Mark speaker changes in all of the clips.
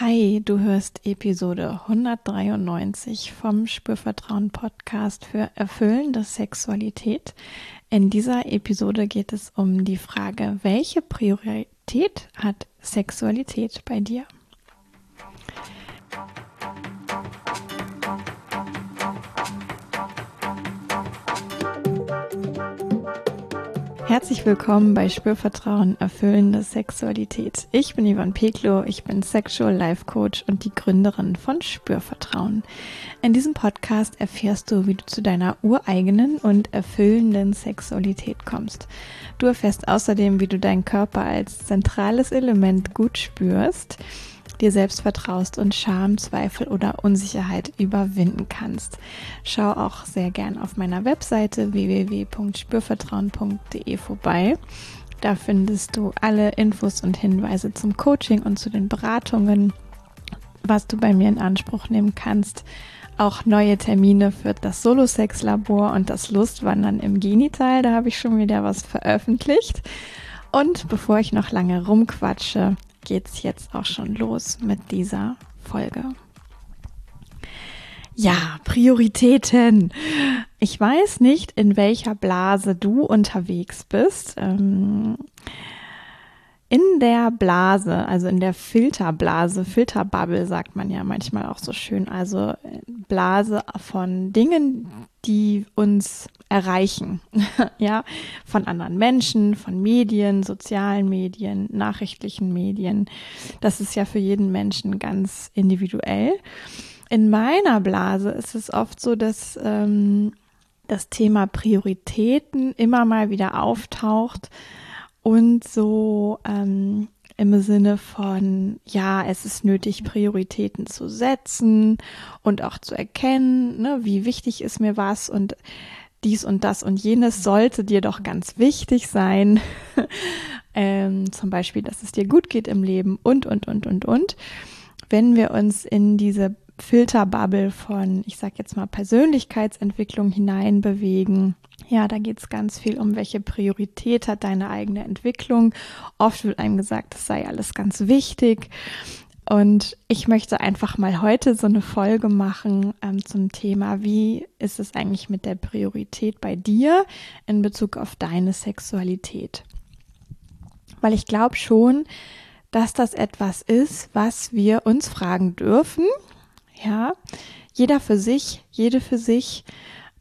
Speaker 1: Hi, du hörst Episode 193 vom Spürvertrauen Podcast für erfüllende Sexualität. In dieser Episode geht es um die Frage, welche Priorität hat Sexualität bei dir? Herzlich willkommen bei Spürvertrauen erfüllende Sexualität. Ich bin Ivan Peklo, ich bin Sexual Life Coach und die Gründerin von Spürvertrauen. In diesem Podcast erfährst du, wie du zu deiner ureigenen und erfüllenden Sexualität kommst. Du erfährst außerdem, wie du deinen Körper als zentrales Element gut spürst dir selbst vertraust und Scham, Zweifel oder Unsicherheit überwinden kannst. Schau auch sehr gern auf meiner Webseite www.spürvertrauen.de vorbei. Da findest du alle Infos und Hinweise zum Coaching und zu den Beratungen, was du bei mir in Anspruch nehmen kannst. Auch neue Termine für das Solo-Sex-Labor und das Lustwandern im Genital. Da habe ich schon wieder was veröffentlicht. Und bevor ich noch lange rumquatsche, geht's jetzt auch schon los mit dieser Folge. Ja, Prioritäten. Ich weiß nicht, in welcher Blase du unterwegs bist. Ähm, in der Blase, also in der Filterblase, Filterbubble sagt man ja manchmal auch so schön, also äh, Blase von Dingen, die uns erreichen, ja, von anderen Menschen, von Medien, sozialen Medien, nachrichtlichen Medien. Das ist ja für jeden Menschen ganz individuell. In meiner Blase ist es oft so, dass ähm, das Thema Prioritäten immer mal wieder auftaucht und so ähm, im Sinne von, ja, es ist nötig, Prioritäten zu setzen und auch zu erkennen, ne, wie wichtig ist mir was und dies und das und jenes sollte dir doch ganz wichtig sein. ähm, zum Beispiel, dass es dir gut geht im Leben und, und, und, und, und. Wenn wir uns in diese Filterbubble von, ich sag jetzt mal, Persönlichkeitsentwicklung hineinbewegen. Ja, da geht es ganz viel um, welche Priorität hat deine eigene Entwicklung. Oft wird einem gesagt, das sei alles ganz wichtig. Und ich möchte einfach mal heute so eine Folge machen ähm, zum Thema, wie ist es eigentlich mit der Priorität bei dir in Bezug auf deine Sexualität? Weil ich glaube schon, dass das etwas ist, was wir uns fragen dürfen ja, jeder für sich, jede für sich.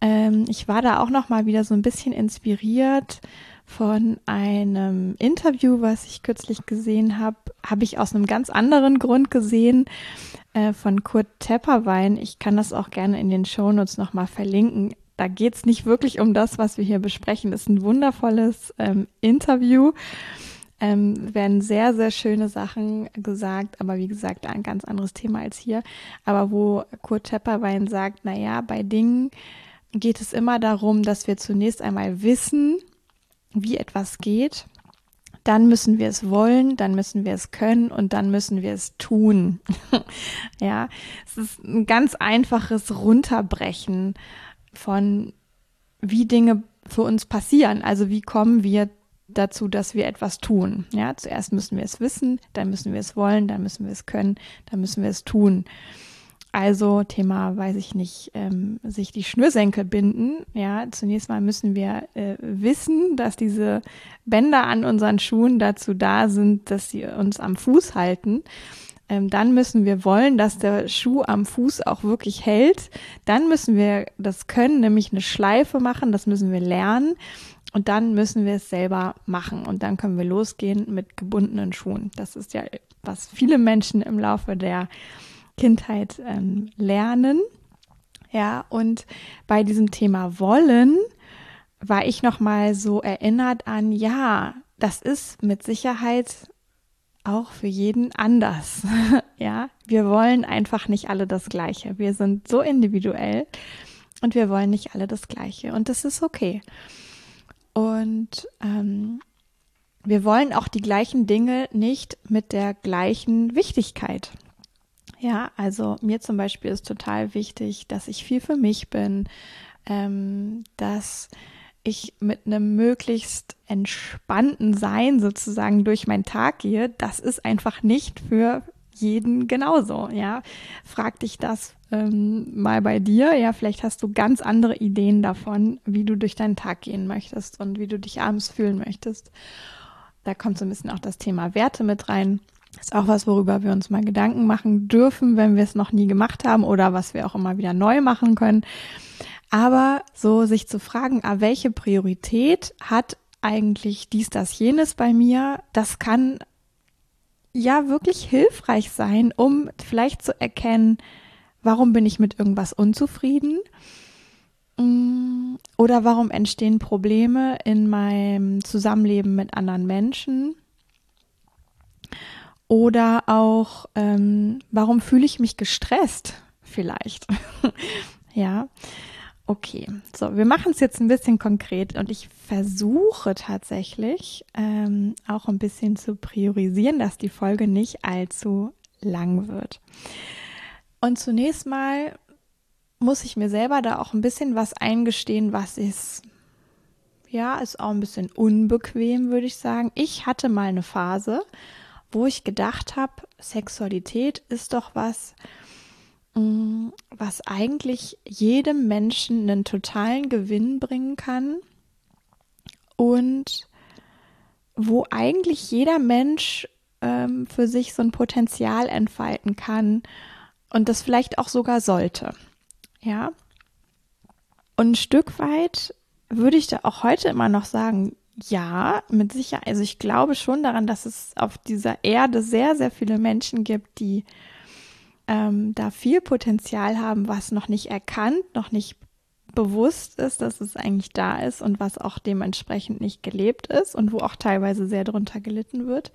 Speaker 1: Ähm, ich war da auch noch mal wieder so ein bisschen inspiriert von einem Interview, was ich kürzlich gesehen habe. Habe ich aus einem ganz anderen Grund gesehen äh, von Kurt Tepperwein. Ich kann das auch gerne in den Shownotes noch mal verlinken. Da geht es nicht wirklich um das, was wir hier besprechen. Das ist ein wundervolles ähm, Interview ähm, werden sehr, sehr schöne Sachen gesagt, aber wie gesagt, ein ganz anderes Thema als hier. Aber wo Kurt Tepperwein sagt, na ja, bei Dingen geht es immer darum, dass wir zunächst einmal wissen, wie etwas geht. Dann müssen wir es wollen, dann müssen wir es können und dann müssen wir es tun. ja, es ist ein ganz einfaches Runterbrechen von wie Dinge für uns passieren. Also wie kommen wir dazu, dass wir etwas tun. Ja, zuerst müssen wir es wissen, dann müssen wir es wollen, dann müssen wir es können, dann müssen wir es tun. Also Thema, weiß ich nicht, ähm, sich die Schnürsenkel binden. Ja, zunächst mal müssen wir äh, wissen, dass diese Bänder an unseren Schuhen dazu da sind, dass sie uns am Fuß halten. Ähm, dann müssen wir wollen, dass der Schuh am Fuß auch wirklich hält. Dann müssen wir das können, nämlich eine Schleife machen. Das müssen wir lernen. Und dann müssen wir es selber machen und dann können wir losgehen mit gebundenen Schuhen. Das ist ja, was viele Menschen im Laufe der Kindheit ähm, lernen. Ja, und bei diesem Thema Wollen war ich nochmal so erinnert an, ja, das ist mit Sicherheit auch für jeden anders. ja, wir wollen einfach nicht alle das Gleiche. Wir sind so individuell und wir wollen nicht alle das Gleiche. Und das ist okay. Und ähm, wir wollen auch die gleichen Dinge nicht mit der gleichen Wichtigkeit. Ja, also mir zum Beispiel ist total wichtig, dass ich viel für mich bin, ähm, dass ich mit einem möglichst entspannten Sein sozusagen durch meinen Tag gehe. Das ist einfach nicht für jeden genauso, ja. Frag dich das ähm, mal bei dir, ja, vielleicht hast du ganz andere Ideen davon, wie du durch deinen Tag gehen möchtest und wie du dich abends fühlen möchtest. Da kommt so ein bisschen auch das Thema Werte mit rein. Ist auch was, worüber wir uns mal Gedanken machen dürfen, wenn wir es noch nie gemacht haben oder was wir auch immer wieder neu machen können. Aber so sich zu fragen, ah, welche Priorität hat eigentlich dies, das, jenes bei mir, das kann ja wirklich hilfreich sein, um vielleicht zu erkennen, warum bin ich mit irgendwas unzufrieden? Mm, oder warum entstehen Probleme in meinem Zusammenleben mit anderen Menschen? Oder auch ähm, warum fühle ich mich gestresst vielleicht? Ja Okay, so, wir machen es jetzt ein bisschen konkret und ich versuche tatsächlich ähm, auch ein bisschen zu priorisieren, dass die Folge nicht allzu lang wird. Und zunächst mal muss ich mir selber da auch ein bisschen was eingestehen, was ist, ja, ist auch ein bisschen unbequem, würde ich sagen. Ich hatte mal eine Phase, wo ich gedacht habe, Sexualität ist doch was, was eigentlich jedem Menschen einen totalen Gewinn bringen kann und wo eigentlich jeder Mensch ähm, für sich so ein Potenzial entfalten kann und das vielleicht auch sogar sollte. Ja. Und ein Stück weit würde ich da auch heute immer noch sagen, ja, mit Sicherheit. Also ich glaube schon daran, dass es auf dieser Erde sehr, sehr viele Menschen gibt, die ähm, da viel Potenzial haben, was noch nicht erkannt, noch nicht bewusst ist, dass es eigentlich da ist und was auch dementsprechend nicht gelebt ist und wo auch teilweise sehr drunter gelitten wird.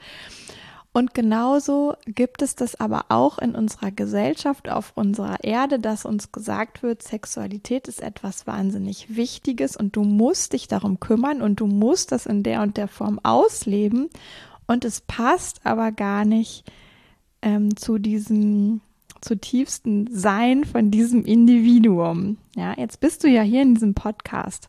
Speaker 1: Und genauso gibt es das aber auch in unserer Gesellschaft, auf unserer Erde, dass uns gesagt wird, Sexualität ist etwas wahnsinnig Wichtiges und du musst dich darum kümmern und du musst das in der und der Form ausleben. Und es passt aber gar nicht ähm, zu diesem zutiefsten Sein von diesem Individuum. Ja, jetzt bist du ja hier in diesem Podcast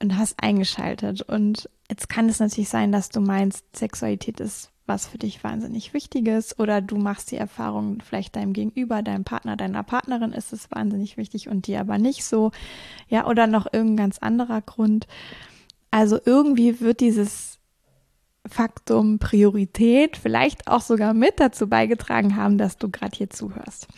Speaker 1: und hast eingeschaltet. Und jetzt kann es natürlich sein, dass du meinst, Sexualität ist was für dich wahnsinnig Wichtiges oder du machst die Erfahrung, vielleicht deinem Gegenüber, deinem Partner, deiner Partnerin ist es wahnsinnig wichtig und dir aber nicht so. Ja, oder noch irgendein ganz anderer Grund. Also irgendwie wird dieses Faktum Priorität vielleicht auch sogar mit dazu beigetragen haben, dass du gerade hier zuhörst.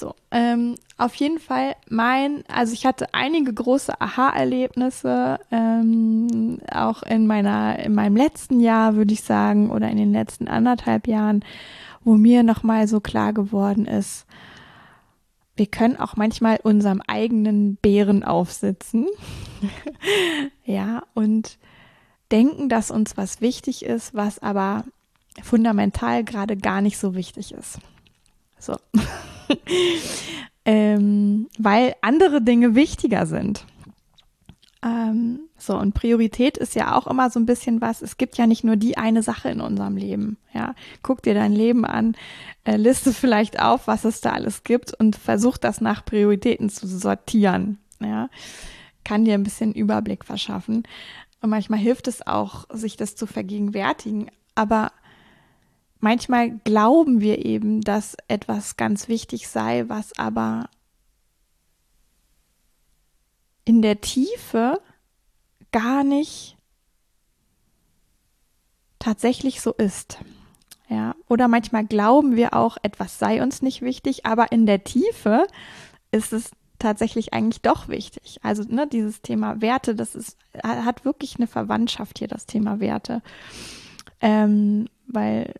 Speaker 1: So, ähm, auf jeden Fall mein, also ich hatte einige große Aha-Erlebnisse, ähm, auch in meiner, in meinem letzten Jahr, würde ich sagen, oder in den letzten anderthalb Jahren, wo mir nochmal so klar geworden ist, wir können auch manchmal unserem eigenen Bären aufsitzen. ja, und denken, dass uns was wichtig ist, was aber fundamental gerade gar nicht so wichtig ist. So. ähm, weil andere Dinge wichtiger sind. Ähm, so, und Priorität ist ja auch immer so ein bisschen was, es gibt ja nicht nur die eine Sache in unserem Leben. Ja, guck dir dein Leben an, äh, liste vielleicht auf, was es da alles gibt und versuch das nach Prioritäten zu sortieren. Ja, kann dir ein bisschen Überblick verschaffen. Und manchmal hilft es auch, sich das zu vergegenwärtigen. Aber manchmal glauben wir eben, dass etwas ganz wichtig sei, was aber in der Tiefe gar nicht tatsächlich so ist. Ja, oder manchmal glauben wir auch, etwas sei uns nicht wichtig, aber in der Tiefe ist es tatsächlich eigentlich doch wichtig. Also ne, dieses Thema Werte, das ist, hat wirklich eine Verwandtschaft hier, das Thema Werte. Ähm, weil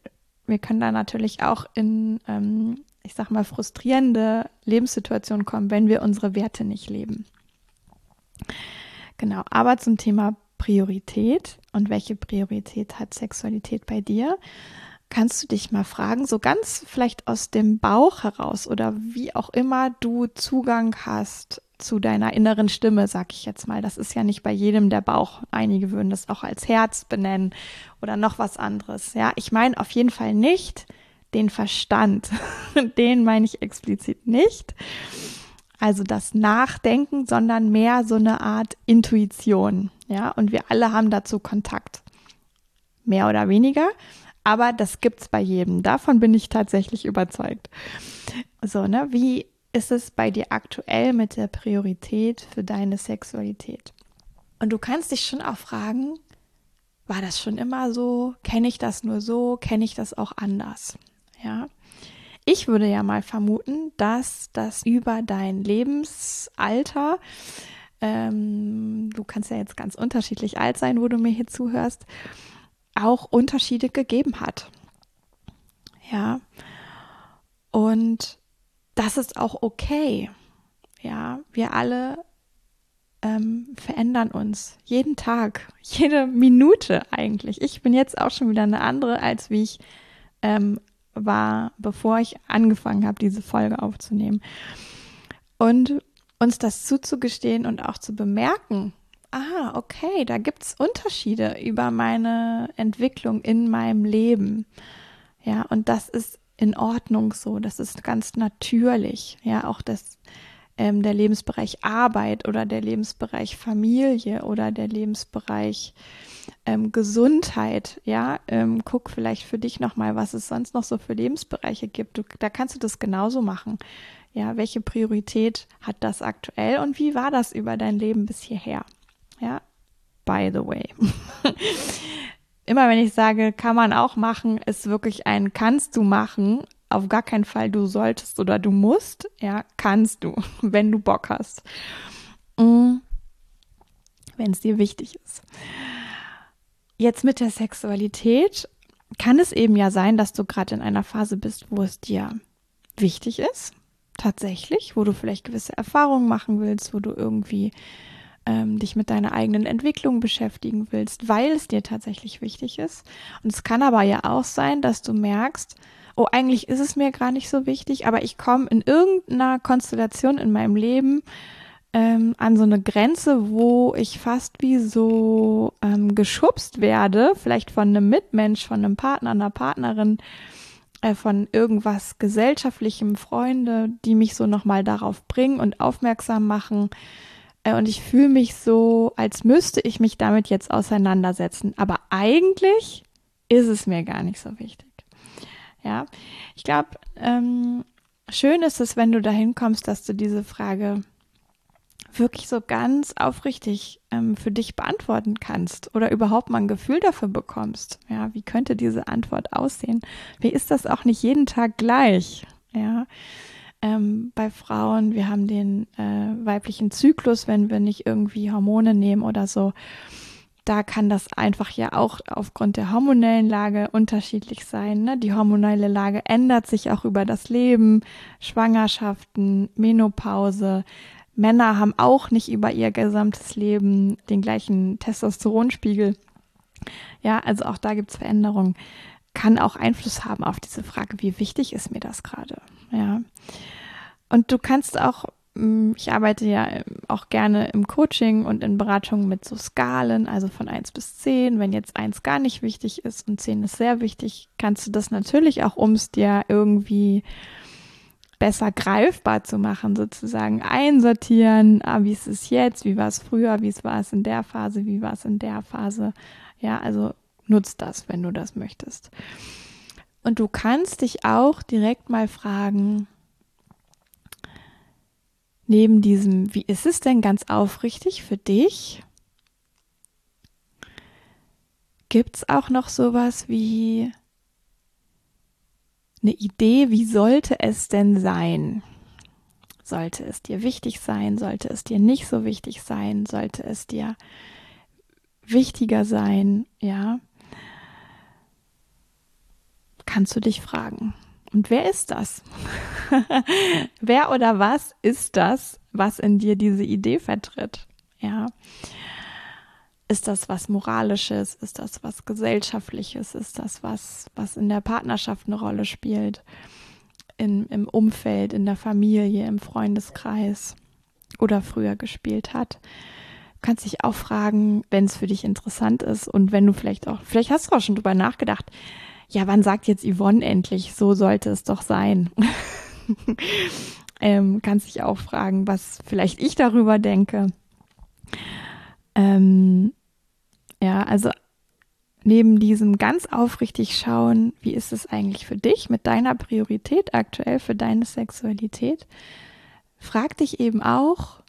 Speaker 1: wir können da natürlich auch in, ähm, ich sag mal, frustrierende Lebenssituationen kommen, wenn wir unsere Werte nicht leben. Genau, aber zum Thema Priorität und welche Priorität hat Sexualität bei dir? Kannst du dich mal fragen, so ganz vielleicht aus dem Bauch heraus oder wie auch immer du Zugang hast zu deiner inneren Stimme, sag ich jetzt mal. Das ist ja nicht bei jedem der Bauch. Einige würden das auch als Herz benennen oder noch was anderes. Ja, ich meine auf jeden Fall nicht den Verstand. den meine ich explizit nicht. Also das Nachdenken, sondern mehr so eine Art Intuition. Ja, und wir alle haben dazu Kontakt. Mehr oder weniger. Aber das gibt's bei jedem. Davon bin ich tatsächlich überzeugt. So, ne? Wie ist es bei dir aktuell mit der Priorität für deine Sexualität? Und du kannst dich schon auch fragen, war das schon immer so? Kenne ich das nur so? Kenne ich das auch anders? Ja. Ich würde ja mal vermuten, dass das über dein Lebensalter, ähm, du kannst ja jetzt ganz unterschiedlich alt sein, wo du mir hier zuhörst, auch Unterschiede gegeben hat. Ja. Und das ist auch okay. Ja, wir alle ähm, verändern uns jeden Tag, jede Minute eigentlich. Ich bin jetzt auch schon wieder eine andere, als wie ich ähm, war, bevor ich angefangen habe, diese Folge aufzunehmen. Und uns das zuzugestehen und auch zu bemerken, ah, okay, da gibt es Unterschiede über meine Entwicklung in meinem Leben. Ja, und das ist in Ordnung so, das ist ganz natürlich. Ja, auch das ähm, der Lebensbereich Arbeit oder der Lebensbereich Familie oder der Lebensbereich ähm, Gesundheit, ja, ähm, guck vielleicht für dich nochmal, was es sonst noch so für Lebensbereiche gibt. Du, da kannst du das genauso machen. Ja, welche Priorität hat das aktuell und wie war das über dein Leben bis hierher? Ja, by the way. Immer wenn ich sage, kann man auch machen, ist wirklich ein kannst du machen, auf gar keinen Fall du solltest oder du musst, ja, kannst du, wenn du Bock hast. Mm. Wenn es dir wichtig ist. Jetzt mit der Sexualität kann es eben ja sein, dass du gerade in einer Phase bist, wo es dir wichtig ist, tatsächlich, wo du vielleicht gewisse Erfahrungen machen willst, wo du irgendwie ähm, dich mit deiner eigenen Entwicklung beschäftigen willst, weil es dir tatsächlich wichtig ist. Und es kann aber ja auch sein, dass du merkst, oh, eigentlich ist es mir gar nicht so wichtig, aber ich komme in irgendeiner Konstellation in meinem Leben ähm, an so eine Grenze, wo ich fast wie so ähm, geschubst werde, vielleicht von einem Mitmensch, von einem Partner, einer Partnerin, äh, von irgendwas gesellschaftlichem, Freunde, die mich so nochmal darauf bringen und aufmerksam machen. Äh, und ich fühle mich so, als müsste ich mich damit jetzt auseinandersetzen. Aber eigentlich ist es mir gar nicht so wichtig. Ja, ich glaube, ähm, schön ist es, wenn du dahin kommst, dass du diese Frage wirklich so ganz aufrichtig ähm, für dich beantworten kannst oder überhaupt mal ein Gefühl dafür bekommst. Ja, wie könnte diese Antwort aussehen? Wie ist das auch nicht jeden Tag gleich? Ja, ähm, bei Frauen, wir haben den äh, weiblichen Zyklus, wenn wir nicht irgendwie Hormone nehmen oder so da kann das einfach ja auch aufgrund der hormonellen Lage unterschiedlich sein. Ne? Die hormonelle Lage ändert sich auch über das Leben, Schwangerschaften, Menopause. Männer haben auch nicht über ihr gesamtes Leben den gleichen Testosteronspiegel. Ja, also auch da gibt es Veränderungen. Kann auch Einfluss haben auf diese Frage, wie wichtig ist mir das gerade? Ja. Und du kannst auch Mm, ich arbeite ja ähm, auch gerne im Coaching und in Beratungen mit so Skalen, also von 1 bis 10. Wenn jetzt 1 gar nicht wichtig ist und 10 ist sehr wichtig, kannst du das natürlich auch, um es dir irgendwie besser greifbar zu machen, sozusagen einsortieren. Ah, wie ist es jetzt? Wie war es früher? Wie war es in der Phase? Wie war es in der Phase? Ja, also nutzt das, wenn du das möchtest. Und du kannst dich auch direkt mal fragen, neben diesem, wie ist es denn ganz aufrichtig für dich? Gibt es auch noch sowas wie eine Idee, wie sollte es denn sein? Sollte es dir wichtig sein? Sollte es dir nicht so wichtig sein? Sollte es dir wichtiger sein? Ja. Kannst du dich fragen. Und wer ist das? wer oder was ist das, was in dir diese Idee vertritt? Ja. Ist das was Moralisches? Ist das was Gesellschaftliches? Ist das was, was in der Partnerschaft eine Rolle spielt? In, Im Umfeld, in der Familie, im Freundeskreis oder früher gespielt hat? Du kannst dich auch fragen, wenn es für dich interessant ist und wenn du vielleicht auch, vielleicht hast du auch schon drüber nachgedacht, ja, wann sagt jetzt Yvonne endlich, so sollte es doch sein? ähm, kannst dich auch fragen, was vielleicht ich darüber denke. Ähm, ja, also neben diesem ganz aufrichtig schauen, wie ist es eigentlich für dich mit deiner Priorität aktuell, für deine Sexualität, frag dich eben auch,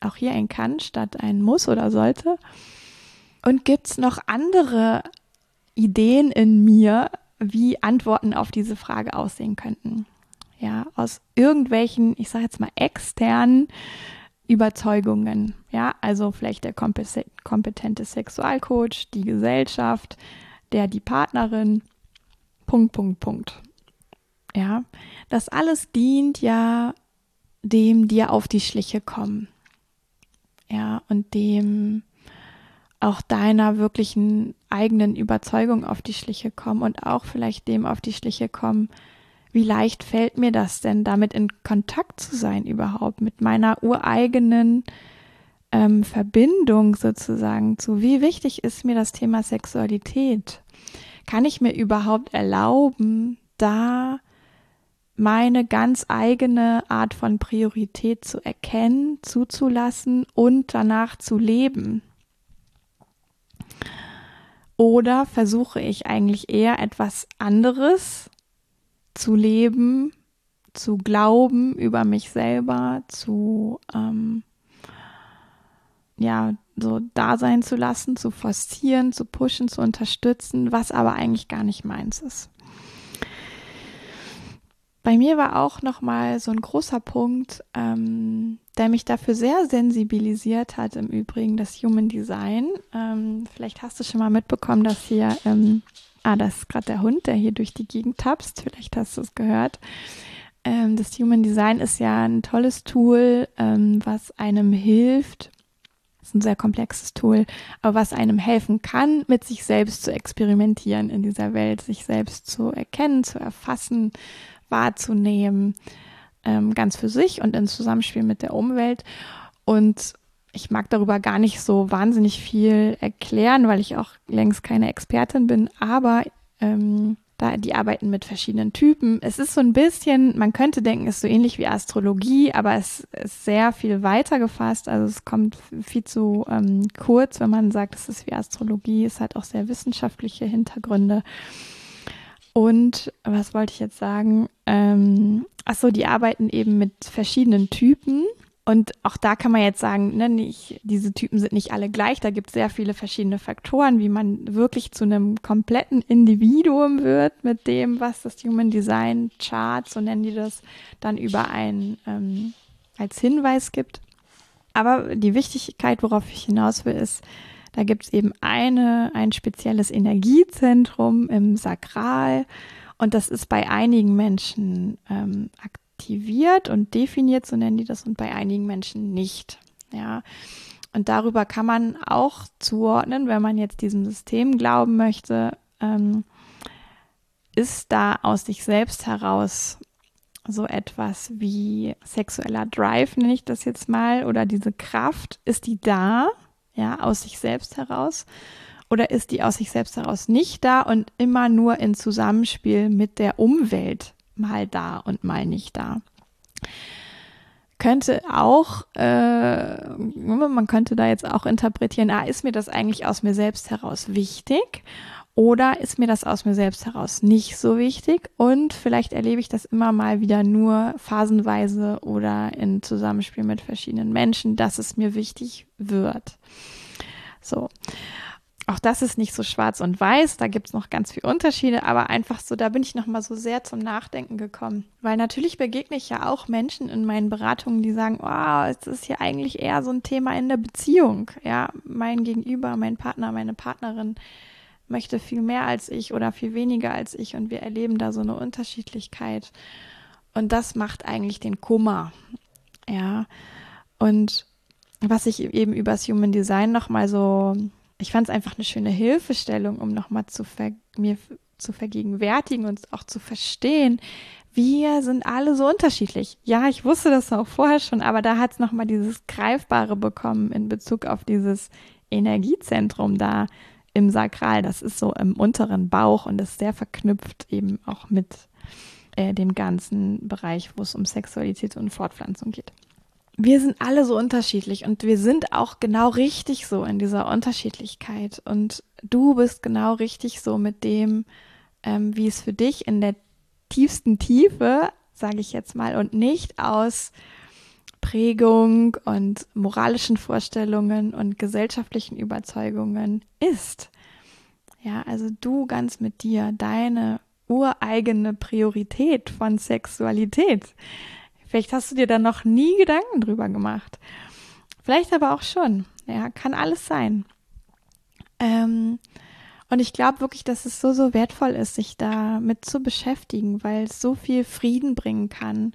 Speaker 1: auch hier ein kann statt ein muss oder sollte, und gibt es noch andere Ideen in mir, wie Antworten auf diese Frage aussehen könnten? Ja, aus irgendwelchen, ich sage jetzt mal externen Überzeugungen. Ja, also vielleicht der kompetente Sexualcoach, die Gesellschaft, der, die Partnerin, Punkt, Punkt, Punkt. Ja, das alles dient ja dem dir auf die Schliche kommen. Ja, und dem auch deiner wirklichen eigenen Überzeugung auf die Schliche kommen und auch vielleicht dem auf die Schliche kommen, wie leicht fällt mir das denn, damit in Kontakt zu sein überhaupt mit meiner ureigenen ähm, Verbindung sozusagen zu, wie wichtig ist mir das Thema Sexualität? Kann ich mir überhaupt erlauben, da meine ganz eigene Art von Priorität zu erkennen, zuzulassen und danach zu leben? Oder versuche ich eigentlich eher etwas anderes zu leben, zu glauben über mich selber, zu ähm, ja, so da sein zu lassen, zu forcieren, zu pushen, zu unterstützen, was aber eigentlich gar nicht meins ist. Bei mir war auch nochmal so ein großer Punkt, ähm, der mich dafür sehr sensibilisiert hat, im Übrigen das Human Design. Ähm, vielleicht hast du schon mal mitbekommen, dass hier, ähm, ah, das ist gerade der Hund, der hier durch die Gegend tapst, vielleicht hast du es gehört. Ähm, das Human Design ist ja ein tolles Tool, ähm, was einem hilft, ist ein sehr komplexes Tool, aber was einem helfen kann, mit sich selbst zu experimentieren in dieser Welt, sich selbst zu erkennen, zu erfassen, wahrzunehmen, ähm, ganz für sich und in Zusammenspiel mit der Umwelt. Und ich mag darüber gar nicht so wahnsinnig viel erklären, weil ich auch längst keine Expertin bin, aber ähm, da die arbeiten mit verschiedenen Typen. Es ist so ein bisschen, man könnte denken, es ist so ähnlich wie Astrologie, aber es ist sehr viel weiter gefasst. Also es kommt viel zu ähm, kurz, wenn man sagt, es ist wie Astrologie. Es hat auch sehr wissenschaftliche Hintergründe. Und was wollte ich jetzt sagen? Ähm, achso, die arbeiten eben mit verschiedenen Typen. Und auch da kann man jetzt sagen, ne, nicht, diese Typen sind nicht alle gleich. Da gibt es sehr viele verschiedene Faktoren, wie man wirklich zu einem kompletten Individuum wird mit dem, was das Human Design Chart, so nennen die das, dann über ein ähm, als Hinweis gibt. Aber die Wichtigkeit, worauf ich hinaus will, ist, da gibt es eben eine, ein spezielles Energiezentrum im Sakral und das ist bei einigen Menschen ähm, aktiviert und definiert, so nennen die das, und bei einigen Menschen nicht. Ja. Und darüber kann man auch zuordnen, wenn man jetzt diesem System glauben möchte, ähm, ist da aus sich selbst heraus so etwas wie sexueller Drive, nenne ich das jetzt mal, oder diese Kraft, ist die da? Ja, aus sich selbst heraus? Oder ist die aus sich selbst heraus nicht da und immer nur in Zusammenspiel mit der Umwelt mal da und mal nicht da? Könnte auch, äh, man könnte da jetzt auch interpretieren, ah, ist mir das eigentlich aus mir selbst heraus wichtig? Oder ist mir das aus mir selbst heraus nicht so wichtig? Und vielleicht erlebe ich das immer mal wieder nur phasenweise oder in Zusammenspiel mit verschiedenen Menschen, dass es mir wichtig wird. So. Auch das ist nicht so schwarz und weiß, da gibt es noch ganz viele Unterschiede, aber einfach so, da bin ich nochmal so sehr zum Nachdenken gekommen. Weil natürlich begegne ich ja auch Menschen in meinen Beratungen, die sagen, wow, es ist hier eigentlich eher so ein Thema in der Beziehung. Ja, mein Gegenüber, mein Partner, meine Partnerin möchte viel mehr als ich oder viel weniger als ich und wir erleben da so eine Unterschiedlichkeit. Und das macht eigentlich den Kummer. Ja. Und was ich eben über das Human Design nochmal so, ich fand es einfach eine schöne Hilfestellung, um nochmal zu ver mir zu vergegenwärtigen und auch zu verstehen, wir sind alle so unterschiedlich. Ja, ich wusste das auch vorher schon, aber da hat es nochmal dieses Greifbare bekommen in Bezug auf dieses Energiezentrum da im Sakral. Das ist so im unteren Bauch und ist sehr verknüpft eben auch mit äh, dem ganzen Bereich, wo es um Sexualität und Fortpflanzung geht. wir sind alle so unterschiedlich und wir sind auch genau richtig so in dieser Unterschiedlichkeit. Und du bist genau richtig so mit dem, ähm, wie es für dich in der tiefsten Tiefe, sage ich jetzt mal, und nicht aus Prägung und moralischen Vorstellungen und gesellschaftlichen Überzeugungen ist. Ja, also du ganz mit dir, deine ureigene Priorität von Sexualität. Vielleicht hast du dir da noch nie Gedanken drüber gemacht. Vielleicht aber auch schon. Ja, kann alles sein. Ähm, und ich glaube wirklich, dass es so, so wertvoll ist, sich damit zu beschäftigen, weil es so viel Frieden bringen kann,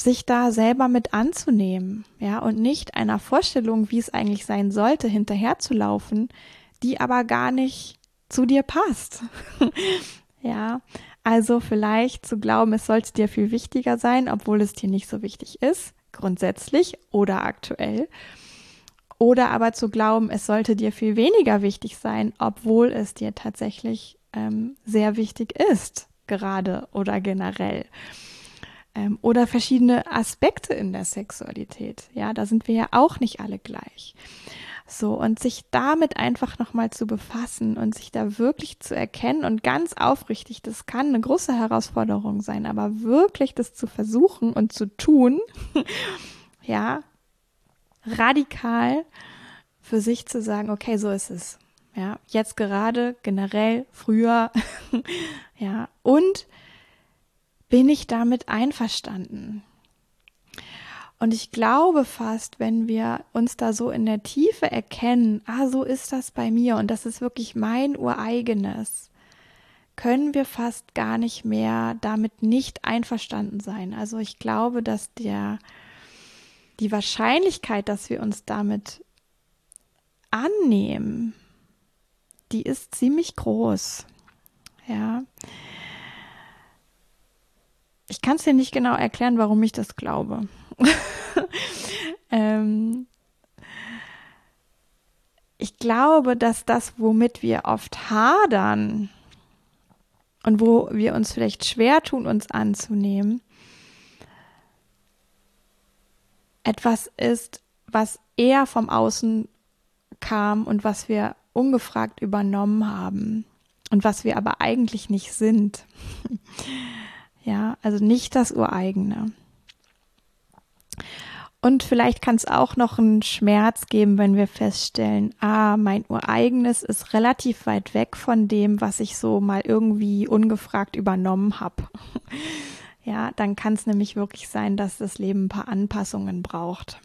Speaker 1: sich da selber mit anzunehmen, ja, und nicht einer Vorstellung, wie es eigentlich sein sollte, hinterherzulaufen, die aber gar nicht zu dir passt. ja, also vielleicht zu glauben, es sollte dir viel wichtiger sein, obwohl es dir nicht so wichtig ist, grundsätzlich oder aktuell. Oder aber zu glauben, es sollte dir viel weniger wichtig sein, obwohl es dir tatsächlich ähm, sehr wichtig ist, gerade oder generell. Ähm, oder verschiedene Aspekte in der Sexualität. Ja, da sind wir ja auch nicht alle gleich. So, und sich damit einfach nochmal zu befassen und sich da wirklich zu erkennen und ganz aufrichtig, das kann eine große Herausforderung sein, aber wirklich das zu versuchen und zu tun, ja, radikal für sich zu sagen, okay, so ist es. Ja, jetzt gerade, generell, früher, ja, und bin ich damit einverstanden? Und ich glaube fast, wenn wir uns da so in der Tiefe erkennen, ah, so ist das bei mir und das ist wirklich mein ureigenes, können wir fast gar nicht mehr damit nicht einverstanden sein. Also ich glaube, dass der, die Wahrscheinlichkeit, dass wir uns damit annehmen, die ist ziemlich groß. Ja. Ich kann es dir nicht genau erklären, warum ich das glaube. ähm, ich glaube, dass das, womit wir oft hadern und wo wir uns vielleicht schwer tun, uns anzunehmen, etwas ist, was eher vom Außen kam und was wir ungefragt übernommen haben und was wir aber eigentlich nicht sind. ja, also nicht das Ureigene. Und vielleicht kann es auch noch einen Schmerz geben, wenn wir feststellen, ah, mein Ureigenes ist relativ weit weg von dem, was ich so mal irgendwie ungefragt übernommen habe. ja, dann kann es nämlich wirklich sein, dass das Leben ein paar Anpassungen braucht.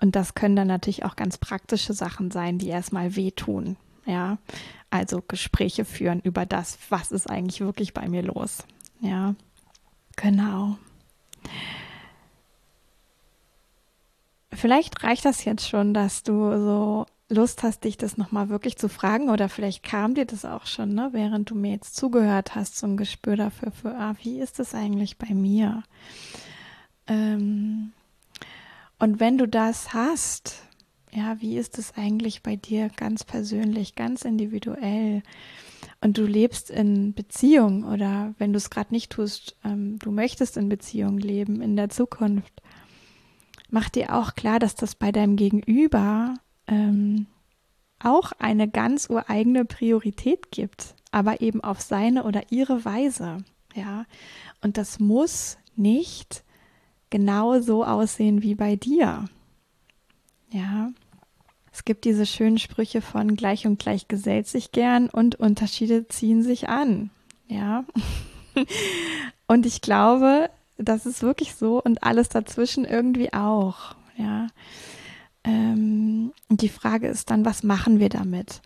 Speaker 1: Und das können dann natürlich auch ganz praktische Sachen sein, die erstmal wehtun. Ja, also Gespräche führen über das, was ist eigentlich wirklich bei mir los. Ja, genau. Vielleicht reicht das jetzt schon, dass du so Lust hast, dich das nochmal wirklich zu fragen oder vielleicht kam dir das auch schon, ne, während du mir jetzt zugehört hast, so ein Gespür dafür, für, ah, wie ist das eigentlich bei mir? Ähm, und wenn du das hast, ja, wie ist es eigentlich bei dir ganz persönlich, ganz individuell? Und du lebst in Beziehung oder wenn du es gerade nicht tust, ähm, du möchtest in Beziehung leben in der Zukunft mach dir auch klar, dass das bei deinem Gegenüber ähm, auch eine ganz ureigene Priorität gibt, aber eben auf seine oder ihre Weise. Ja, und das muss nicht genau so aussehen wie bei dir. Ja, es gibt diese schönen Sprüche von gleich und gleich gesellt sich gern und Unterschiede ziehen sich an. Ja. und ich glaube, das ist wirklich so und alles dazwischen irgendwie auch. Ja. Ähm, die Frage ist dann, was machen wir damit?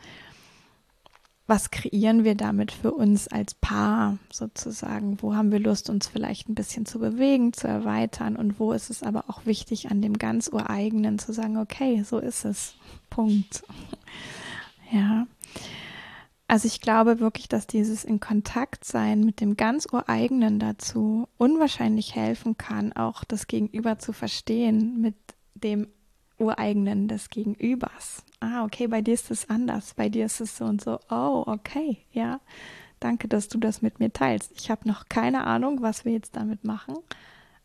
Speaker 1: Was kreieren wir damit für uns als Paar sozusagen? Wo haben wir Lust, uns vielleicht ein bisschen zu bewegen, zu erweitern? Und wo ist es aber auch wichtig, an dem ganz ureigenen zu sagen, okay, so ist es. Punkt. Ja. Also ich glaube wirklich, dass dieses in Kontakt sein mit dem ganz Ureigenen dazu unwahrscheinlich helfen kann, auch das Gegenüber zu verstehen mit dem Ureigenen des Gegenübers. Ah, okay, bei dir ist es anders, bei dir ist es so und so. Oh, okay, ja. Danke, dass du das mit mir teilst. Ich habe noch keine Ahnung, was wir jetzt damit machen,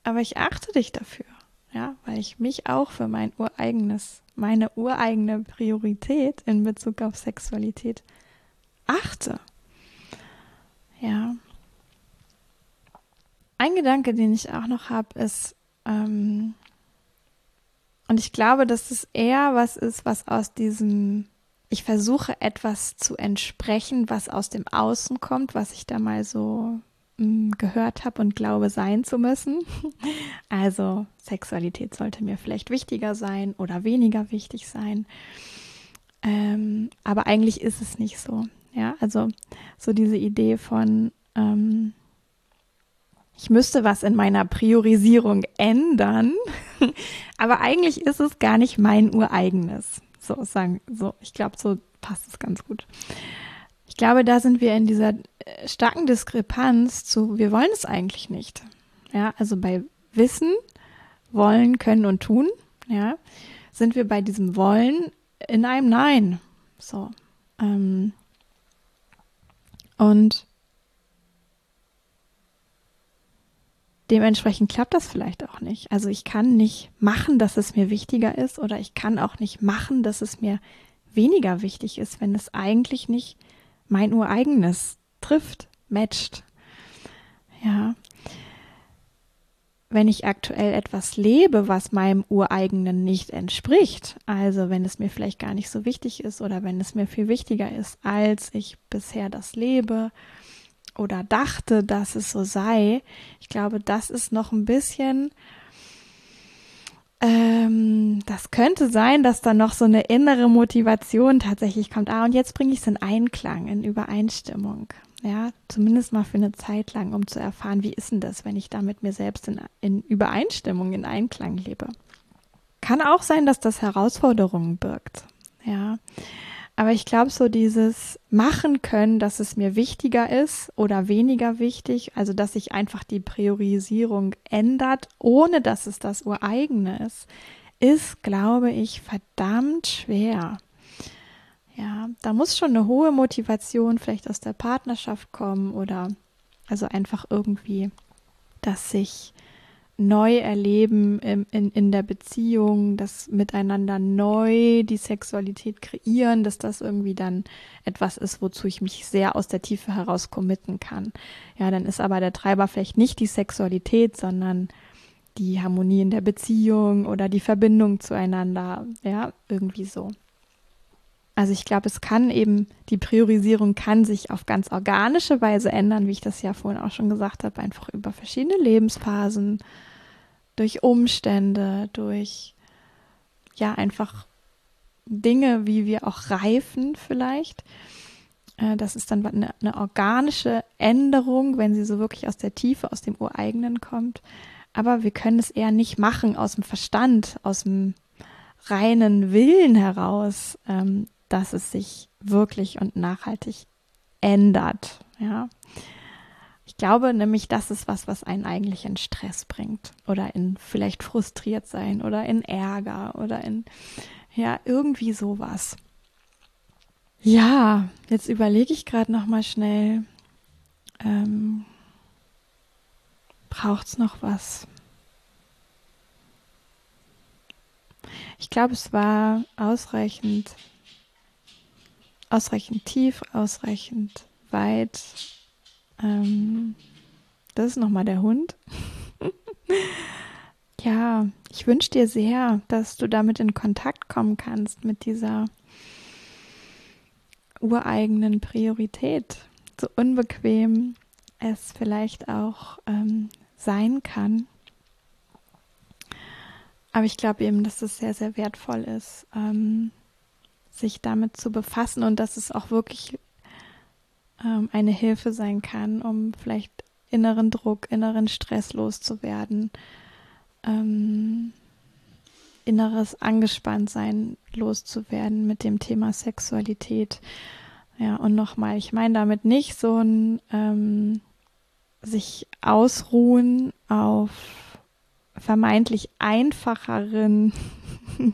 Speaker 1: aber ich achte dich dafür. ja, weil ich mich auch für mein ureigenes, meine ureigene Priorität in Bezug auf Sexualität achte. Ja. Ein Gedanke, den ich auch noch habe, ist, ähm, und ich glaube, dass es eher was ist, was aus diesem, ich versuche etwas zu entsprechen, was aus dem Außen kommt, was ich da mal so mh, mm, gehört habe und glaube sein zu müssen. Also Sexualität sollte mir vielleicht wichtiger sein oder weniger wichtig sein. Ähm, aber eigentlich ist es nicht so. Ja, also so diese Idee von, ähm, ich müsste was in meiner Priorisierung ändern, aber eigentlich ist es gar nicht mein ureigenes. So sagen, so, ich glaube, so passt es ganz gut. Ich glaube, da sind wir in dieser äh, starken Diskrepanz zu, wir wollen es eigentlich nicht. Ja, also bei Wissen, wollen, können und tun, ja, sind wir bei diesem Wollen in einem Nein. So. Ähm, und dementsprechend klappt das vielleicht auch nicht. Also ich kann nicht machen, dass es mir wichtiger ist oder ich kann auch nicht machen, dass es mir weniger wichtig ist, wenn es eigentlich nicht mein ureigenes trifft, matcht. Ja. Wenn ich aktuell etwas lebe, was meinem ureigenen nicht entspricht, also wenn es mir vielleicht gar nicht so wichtig ist oder wenn es mir viel wichtiger ist, als ich bisher das lebe, oder dachte, dass es so sei. Ich glaube, das ist noch ein bisschen, ähm, das könnte sein, dass da noch so eine innere Motivation tatsächlich kommt. Ah, und jetzt bringe ich es in Einklang, in Übereinstimmung. Ja, zumindest mal für eine Zeit lang, um zu erfahren, wie ist denn das, wenn ich da mit mir selbst in, in Übereinstimmung, in Einklang lebe. Kann auch sein, dass das Herausforderungen birgt. Ja. Aber ich glaube, so dieses machen können, dass es mir wichtiger ist oder weniger wichtig, also dass sich einfach die Priorisierung ändert, ohne dass es das ureigene ist, ist, glaube ich, verdammt schwer. Ja, da muss schon eine hohe Motivation vielleicht aus der Partnerschaft kommen oder also einfach irgendwie, dass sich neu erleben in, in, in der Beziehung, das miteinander neu die Sexualität kreieren, dass das irgendwie dann etwas ist, wozu ich mich sehr aus der Tiefe heraus committen kann. Ja, dann ist aber der Treiber vielleicht nicht die Sexualität, sondern die Harmonie in der Beziehung oder die Verbindung zueinander. Ja, irgendwie so. Also ich glaube, es kann eben, die Priorisierung kann sich auf ganz organische Weise ändern, wie ich das ja vorhin auch schon gesagt habe, einfach über verschiedene Lebensphasen, durch Umstände, durch ja einfach Dinge, wie wir auch reifen vielleicht. Äh, das ist dann eine, eine organische Änderung, wenn sie so wirklich aus der Tiefe, aus dem Ureigenen kommt. Aber wir können es eher nicht machen aus dem Verstand, aus dem reinen Willen heraus. Ähm, dass es sich wirklich und nachhaltig ändert. Ja. Ich glaube nämlich, das ist was, was einen eigentlich in Stress bringt oder in vielleicht frustriert sein oder in Ärger oder in, ja, irgendwie sowas. Ja, jetzt überlege ich gerade noch mal schnell, ähm, braucht es noch was? Ich glaube, es war ausreichend ausreichend tief, ausreichend weit. Ähm, das ist nochmal der Hund. ja, ich wünsche dir sehr, dass du damit in Kontakt kommen kannst mit dieser ureigenen Priorität. So unbequem es vielleicht auch ähm, sein kann. Aber ich glaube eben, dass es sehr, sehr wertvoll ist, ähm, sich damit zu befassen und dass es auch wirklich ähm, eine Hilfe sein kann, um vielleicht inneren Druck, inneren Stress loszuwerden, ähm, inneres Angespanntsein loszuwerden mit dem Thema Sexualität. Ja, und nochmal, ich meine damit nicht so ein ähm, sich ausruhen auf vermeintlich einfacheren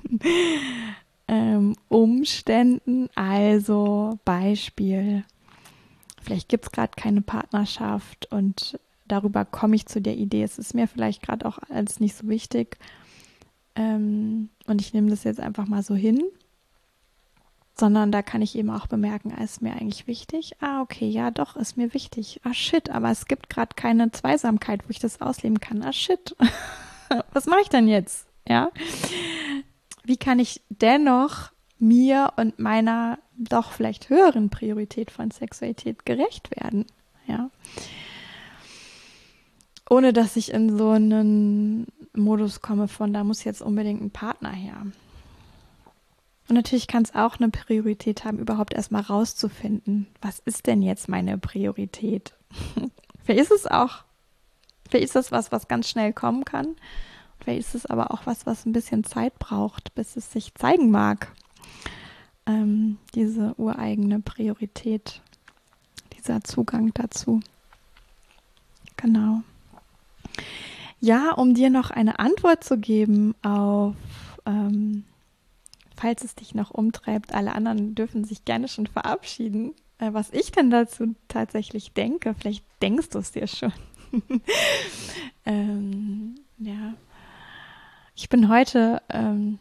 Speaker 1: ähm, Umständen. Also Beispiel, vielleicht gibt es gerade keine Partnerschaft und darüber komme ich zu der Idee, es ist mir vielleicht gerade auch als nicht so wichtig. ähm, und ich nehme das jetzt einfach mal so hin, sondern da kann ich eben auch bemerken, ah, ist mir eigentlich wichtig? Ah, okay, ja, doch, ist mir wichtig. Ah, shit, aber es gibt gerade keine Zweisamkeit, wo ich das ausleben kann. Ah, shit. Was mache ich denn jetzt? Ja. Wie kann ich dennoch mir und meiner doch vielleicht höheren Priorität von Sexualität gerecht werden? Ja. Ohne dass ich in so einen Modus komme von, da muss jetzt unbedingt ein Partner her. Und natürlich kann es auch eine Priorität haben, überhaupt erstmal rauszufinden, was ist denn jetzt meine Priorität? vielleicht ist es auch, vielleicht ist das was, was ganz schnell kommen kann. Vielleicht ist es aber auch was, was ein bisschen Zeit braucht, bis es sich zeigen mag. Ähm, diese ureigene Priorität, dieser Zugang dazu. Genau. Ja, um dir noch eine Antwort zu geben auf ähm, falls es dich noch umtreibt, alle anderen dürfen sich gerne schon verabschieden. Äh, was ich denn dazu tatsächlich denke, vielleicht denkst du es dir schon. ähm, ja. Ich bin heute ähm,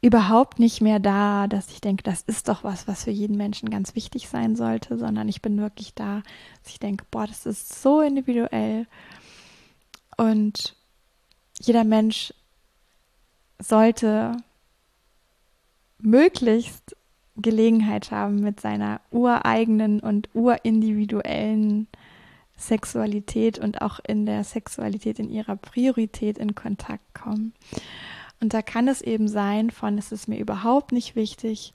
Speaker 1: überhaupt nicht mehr da, dass ich denke, das ist doch was, was für jeden Menschen ganz wichtig sein sollte, sondern ich bin wirklich da, dass ich denke, boah, das ist so individuell. Und jeder Mensch sollte möglichst Gelegenheit haben, mit seiner ureigenen und urindividuellen Sexualität und auch in der Sexualität in ihrer Priorität in Kontakt kommen. Und da kann es eben sein von es ist mir überhaupt nicht wichtig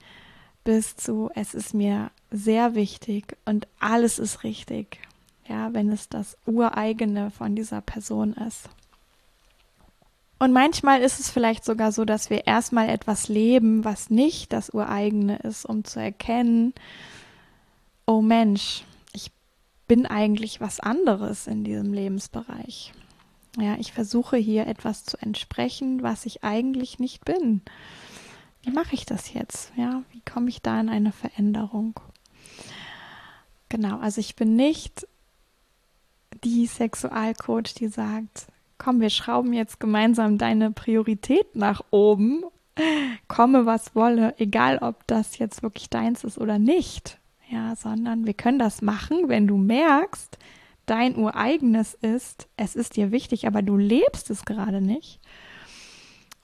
Speaker 1: bis zu es ist mir sehr wichtig und alles ist richtig. Ja, wenn es das ureigene von dieser Person ist. Und manchmal ist es vielleicht sogar so, dass wir erstmal etwas leben, was nicht das Ureigene ist, um zu erkennen, oh Mensch, bin eigentlich was anderes in diesem Lebensbereich. Ja, ich versuche hier etwas zu entsprechen, was ich eigentlich nicht bin. Wie mache ich das jetzt? Ja, wie komme ich da in eine Veränderung? Genau, also ich bin nicht die Sexualcoach, die sagt, komm, wir schrauben jetzt gemeinsam deine Priorität nach oben, komme was wolle, egal ob das jetzt wirklich deins ist oder nicht. Ja, sondern wir können das machen, wenn du merkst, dein ureigenes ist, es ist dir wichtig, aber du lebst es gerade nicht.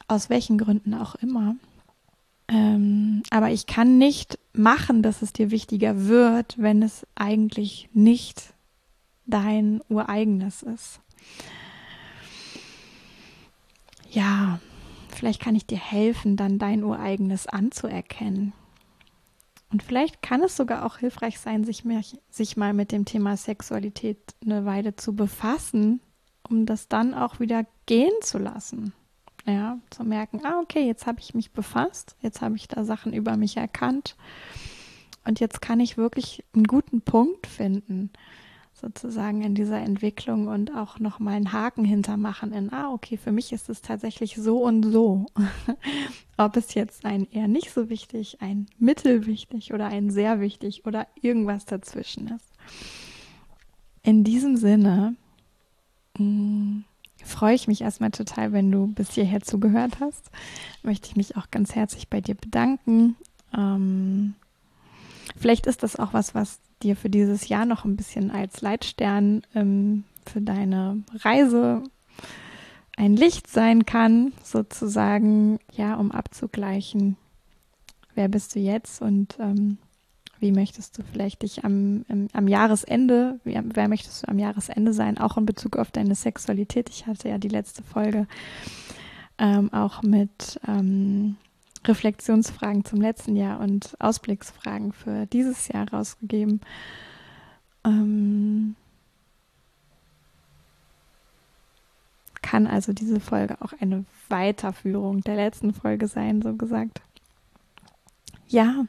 Speaker 1: Aus welchen Gründen auch immer. Ähm, aber ich kann nicht machen, dass es dir wichtiger wird, wenn es eigentlich nicht dein ureigenes ist ja, vielleicht kann ich dir helfen, dann dein ureigenes anzuerkennen. Und vielleicht kann es sogar auch hilfreich sein, sich, mehr, sich mal mit dem Thema Sexualität eine Weile zu befassen, um das dann auch wieder gehen zu lassen. Ja, zu merken, ah, okay, jetzt habe ich mich befasst, jetzt habe ich da Sachen über mich erkannt und jetzt kann ich wirklich einen guten Punkt finden sozusagen in dieser Entwicklung und auch nochmal einen Haken hintermachen in, ah, okay, für mich ist es tatsächlich so und so. Ob es jetzt ein eher nicht so wichtig, ein mittelwichtig oder ein sehr wichtig oder irgendwas dazwischen ist. In diesem Sinne mh, mm, freue ich mich erstmal total, wenn du bis hierher zugehört hast. Möchte ich mich auch ganz herzlich bei dir bedanken. Ähm, vielleicht ist das auch was, was dir für dieses Jahr noch ein bisschen als Leitstern ähm, für deine Reise ein Licht sein kann, sozusagen, ja, um abzugleichen, wer bist du jetzt und ähm, wie möchtest du vielleicht dich am, am, Jahresende, wie, wer möchtest du am Jahresende sein, auch in Bezug auf deine Sexualität. Ich hatte ja die letzte Folge ähm, auch mit ähm, Reflexionsfragen zum letzten Jahr und Ausblicksfragen für dieses Jahr rausgegeben. Ähm, kann also diese Folge auch eine Weiterführung der letzten Folge sein, so gesagt. Ja,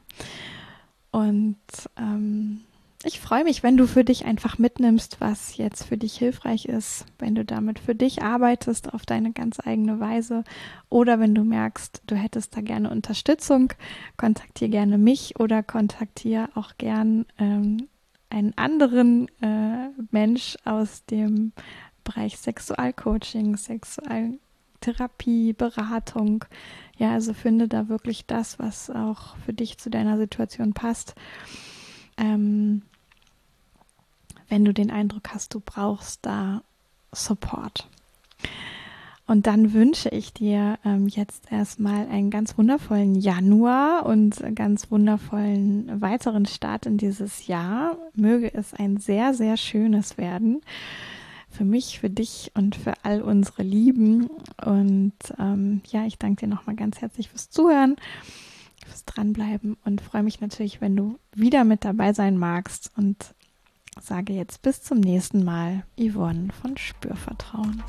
Speaker 1: und ähm, ich freue mich, wenn du für dich einfach mitnimmst, was jetzt für dich hilfreich ist, wenn du damit für dich arbeitest auf deine ganz eigene Weise oder wenn du merkst, du hättest da gerne Unterstützung, kontaktiere gerne mich oder kontaktiere auch gern ähm, einen anderen äh, Mensch aus dem Bereich Sexualcoaching, Sexual Therapie, Beratung. Ja, also finde da wirklich das, was auch für dich zu deiner Situation passt. Ähm, wenn du den Eindruck hast, du brauchst da Support. Und dann wünsche ich dir ähm, jetzt erstmal einen ganz wundervollen Januar und ganz wundervollen weiteren Start in dieses Jahr. Möge es ein sehr, sehr schönes werden. Für mich, für dich und für all unsere Lieben. Und ähm, ja, ich danke dir nochmal ganz herzlich fürs Zuhören, fürs Dranbleiben und freue mich natürlich, wenn du wieder mit dabei sein magst. Und sage jetzt bis zum nächsten Mal, Yvonne von Spürvertrauen.